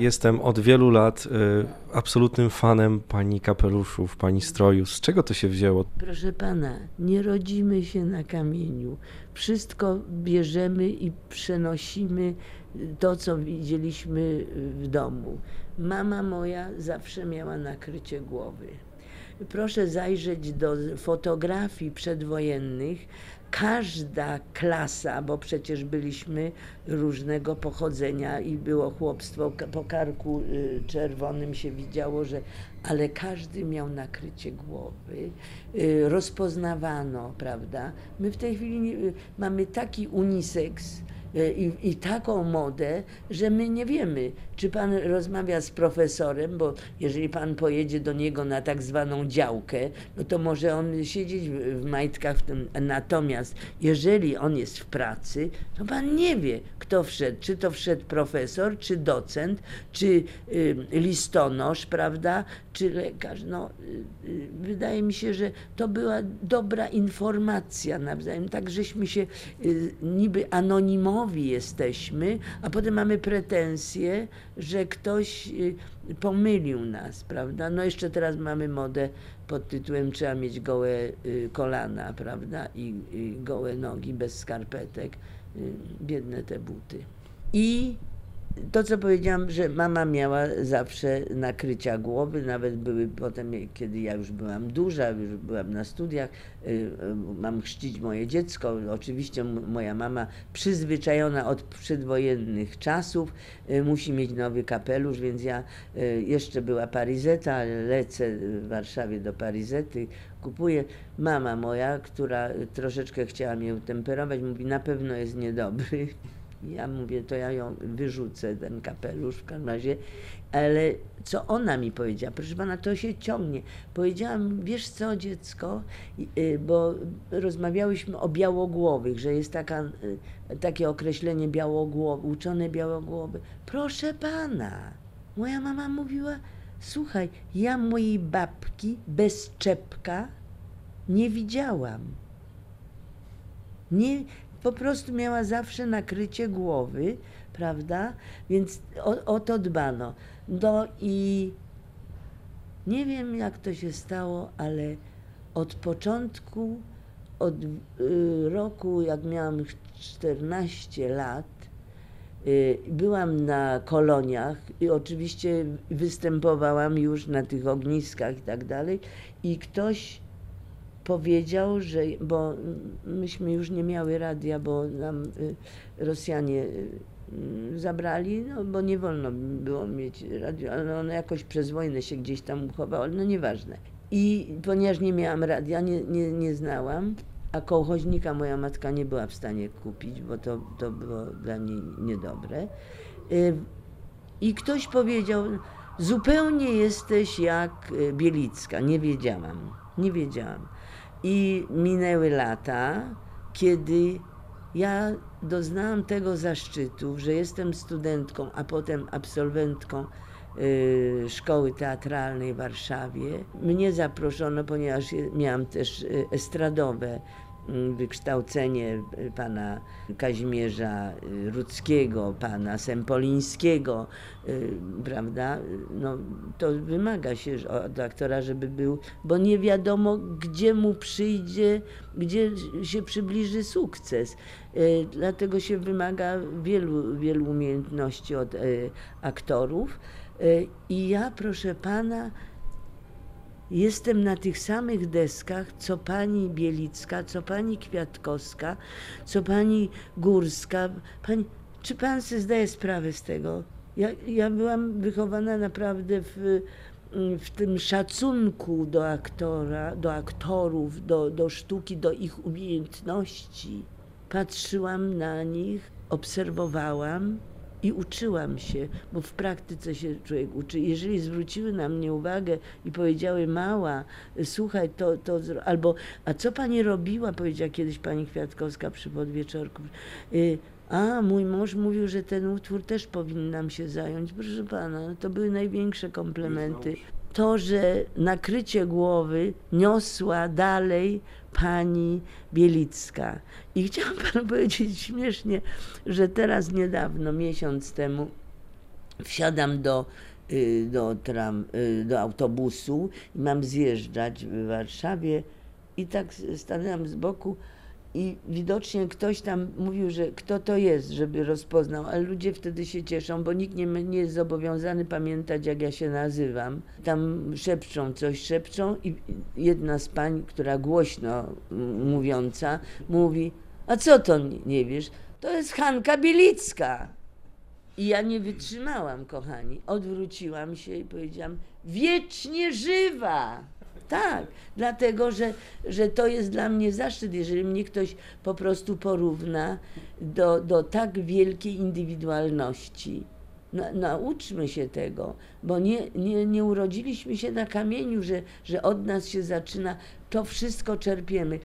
Jestem od wielu lat y, absolutnym fanem pani kapeluszów, pani stroju. Z czego to się wzięło? Proszę pana, nie rodzimy się na kamieniu. Wszystko bierzemy i przenosimy to, co widzieliśmy w domu. Mama moja zawsze miała nakrycie głowy. Proszę zajrzeć do fotografii przedwojennych. Każda klasa, bo przecież byliśmy różnego pochodzenia i było chłopstwo po karku y, czerwonym się widziało, że ale każdy miał nakrycie głowy, y, rozpoznawano, prawda? My w tej chwili y, mamy taki uniseks, i, i, taką modę, że my nie wiemy, czy pan rozmawia z profesorem, bo jeżeli pan pojedzie do niego na tak zwaną działkę, no to może on siedzieć w majtkach. W tym. Natomiast jeżeli on jest w pracy, to pan nie wie, kto wszedł. Czy to wszedł profesor, czy docent, czy y, listonosz, prawda, czy lekarz. No, y, y, wydaje mi się, że to była dobra informacja nawzajem. Tak żeśmy się y, niby anonimowi jesteśmy, a potem mamy pretensje, że ktoś pomylił nas, prawda? No jeszcze teraz mamy modę pod tytułem trzeba mieć gołe kolana, prawda? I, i gołe nogi bez skarpetek. Biedne te buty. I to, co powiedziałam, że mama miała zawsze nakrycia głowy, nawet były potem, kiedy ja już byłam duża, już byłam na studiach, y, y, mam chrzcić moje dziecko. Oczywiście moja mama, przyzwyczajona od przedwojennych czasów, y, musi mieć nowy kapelusz, więc ja jeszcze była parizeta, lecę w Warszawie do parizety, kupuję. Mama moja, która troszeczkę chciała mnie utemperować, mówi, na pewno jest niedobry. Ja mówię, to ja ją wyrzucę, ten kapelusz w każdym razie. Ale co ona mi powiedziała? Proszę pana, to się ciągnie. Powiedziałam, wiesz co, dziecko, y, bo rozmawiałyśmy o białogłowych, że jest taka, y, takie określenie białogłowy, uczone białogłowy. Proszę pana, moja mama mówiła, słuchaj, ja mojej babki bez czepka nie widziałam. Nie, po prostu miała zawsze nakrycie głowy, prawda? Więc o, o to dbano. No i nie wiem, jak to się stało, ale od początku, od y, roku, jak miałam 14 lat, y, byłam na koloniach i oczywiście występowałam już na tych ogniskach i tak dalej. I ktoś powiedział, że, bo myśmy już nie miały radia, bo nam y, Rosjanie y, zabrali, no bo nie wolno było mieć radio, ale ono jakoś przez wojnę się gdzieś tam uchowało, no nieważne. I ponieważ nie miałam radia, nie, nie, nie znałam, a kołchoźnika moja matka nie była w stanie kupić, bo to, to było dla niej niedobre. Y, I ktoś powiedział, zupełnie jesteś jak Bielicka. Nie wiedziałam, nie wiedziałam. I minęły lata, kiedy ja doznałam tego zaszczytu, że jestem studentką, a potem absolwentką y, szkoły teatralnej w Warszawie. Mnie zaproszono, ponieważ miałam też y, estradowe wykształcenie y, pana Kazimierza y, Rudzkiego, pana Sempolińskiego, y, prawda? No, to wymaga się od aktora, żeby był, bo nie wiadomo, gdzie mu przyjdzie, gdzie się przybliży sukces. Dlatego się wymaga wielu, wielu umiejętności od aktorów. I ja, proszę pana, Jestem na tych samych deskach, co pani Bielicka, co pani Kwiatkowska, co pani Górska. Pani, czy pan sobie zdaje sprawę z tego? Ja, ja byłam wychowana naprawdę w, w tym szacunku do aktora, do aktorów, do, do sztuki, do ich umiejętności. Patrzyłam na nich, obserwowałam i uczyłam się, bo w praktyce się człowiek uczy. Jeżeli zwróciły na mnie uwagę i powiedziały, mała, słuchaj, to, to albo, a co pani robiła, powiedziała kiedyś pani Kwiatkowska przy podwieczorku. Y, a, mój mąż mówił, że ten utwór też powinnam się zająć. Proszę pana, to były największe komplementy to, że nakrycie głowy niosła dalej pani Bielicka. I chciałam panu powiedzieć śmiesznie, że teraz niedawno, miesiąc temu, wsiadam do, y, do, tram, y, do autobusu i mam zjeżdżać w Warszawie i tak stanęłam z boku i widocznie ktoś tam mówił, że kto to jest, żeby rozpoznał, ale ludzie wtedy się cieszą, bo nikt nie, nie jest zobowiązany pamiętać, jak ja się nazywam. Tam szepczą coś, szepczą i jedna z pań, która głośno mówiąca, mówi, a co to nie wiesz? To jest Hanka Bielicka. I ja nie wytrzymałam, kochani. Odwróciłam się i powiedziałam: Wiecznie żywa! Tak, dlatego że, że to jest dla mnie zaszczyt, jeżeli mnie ktoś po prostu porówna do, do tak wielkiej indywidualności. Na, nauczmy się tego, bo nie, nie, nie urodziliśmy się na kamieniu, że, że od nas się zaczyna. To wszystko czerpiemy.